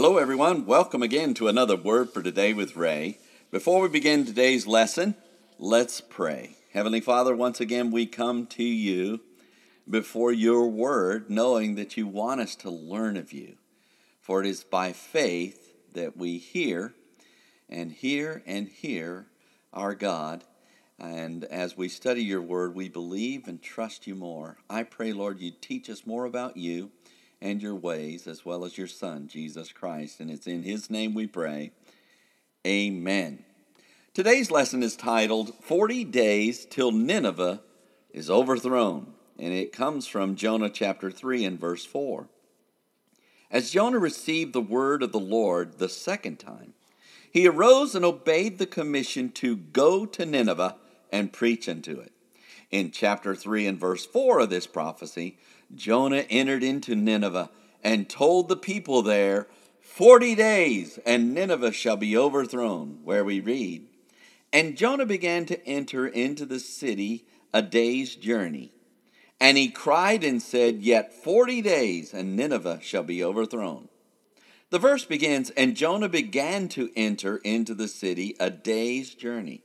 Hello, everyone. Welcome again to another Word for Today with Ray. Before we begin today's lesson, let's pray. Heavenly Father, once again, we come to you before your Word, knowing that you want us to learn of you. For it is by faith that we hear and hear and hear our God. And as we study your Word, we believe and trust you more. I pray, Lord, you teach us more about you and your ways, as well as your Son, Jesus Christ. And it's in His name we pray. Amen. Today's lesson is titled 40 Days Till Nineveh is Overthrown, and it comes from Jonah chapter 3 and verse 4. As Jonah received the word of the Lord the second time, he arose and obeyed the commission to go to Nineveh and preach unto it. In chapter 3 and verse 4 of this prophecy, Jonah entered into Nineveh and told the people there, Forty days, and Nineveh shall be overthrown, where we read. And Jonah began to enter into the city a day's journey. And he cried and said, Yet forty days, and Nineveh shall be overthrown. The verse begins, And Jonah began to enter into the city a day's journey.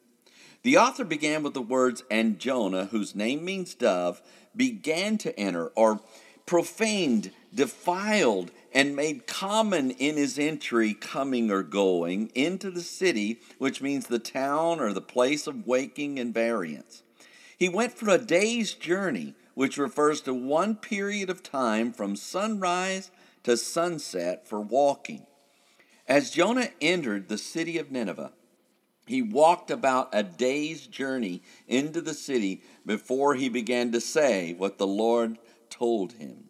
The author began with the words, and Jonah, whose name means dove, began to enter, or profaned, defiled, and made common in his entry, coming or going, into the city, which means the town or the place of waking and variance. He went for a day's journey, which refers to one period of time from sunrise to sunset for walking. As Jonah entered the city of Nineveh, he walked about a day's journey into the city before he began to say what the Lord told him.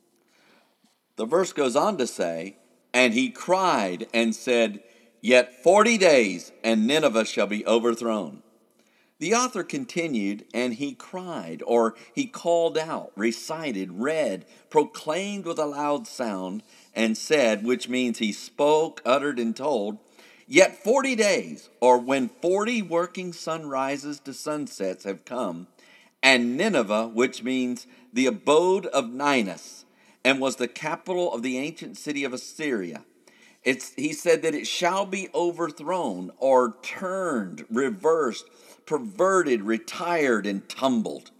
The verse goes on to say, And he cried and said, Yet forty days, and Nineveh shall be overthrown. The author continued, and he cried, or he called out, recited, read, proclaimed with a loud sound, and said, which means he spoke, uttered, and told, Yet forty days, or when forty working sunrises to sunsets have come, and Nineveh, which means the abode of Ninus, and was the capital of the ancient city of Assyria. It's, he said that it shall be overthrown, or turned, reversed, perverted, retired, and tumbled.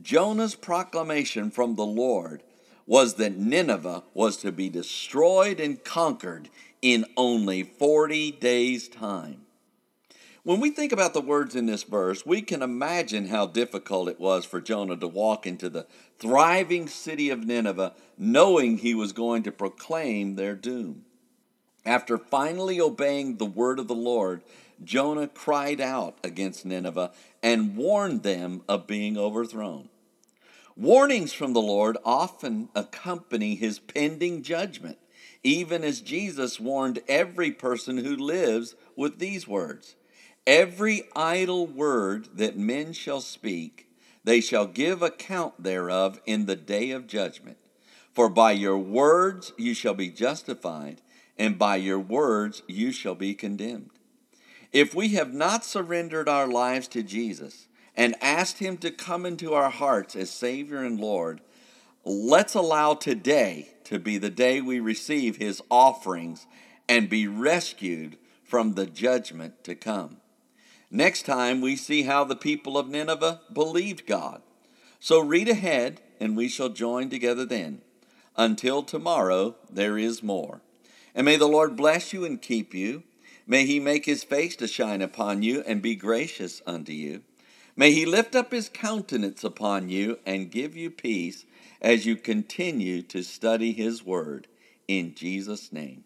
Jonah's proclamation from the Lord was that Nineveh was to be destroyed and conquered in only 40 days' time. When we think about the words in this verse, we can imagine how difficult it was for Jonah to walk into the thriving city of Nineveh knowing he was going to proclaim their doom. After finally obeying the word of the Lord, Jonah cried out against Nineveh and warned them of being overthrown. Warnings from the Lord often accompany his pending judgment even as Jesus warned every person who lives with these words Every idle word that men shall speak, they shall give account thereof in the day of judgment. For by your words you shall be justified, and by your words you shall be condemned. If we have not surrendered our lives to Jesus and asked Him to come into our hearts as Savior and Lord, let's allow today to be the day we receive his offerings and be rescued from the judgment to come. Next time, we see how the people of Nineveh believed God. So read ahead, and we shall join together then. Until tomorrow, there is more. And may the Lord bless you and keep you. May he make his face to shine upon you and be gracious unto you. May he lift up his countenance upon you and give you peace as you continue to study His Word. In Jesus' name.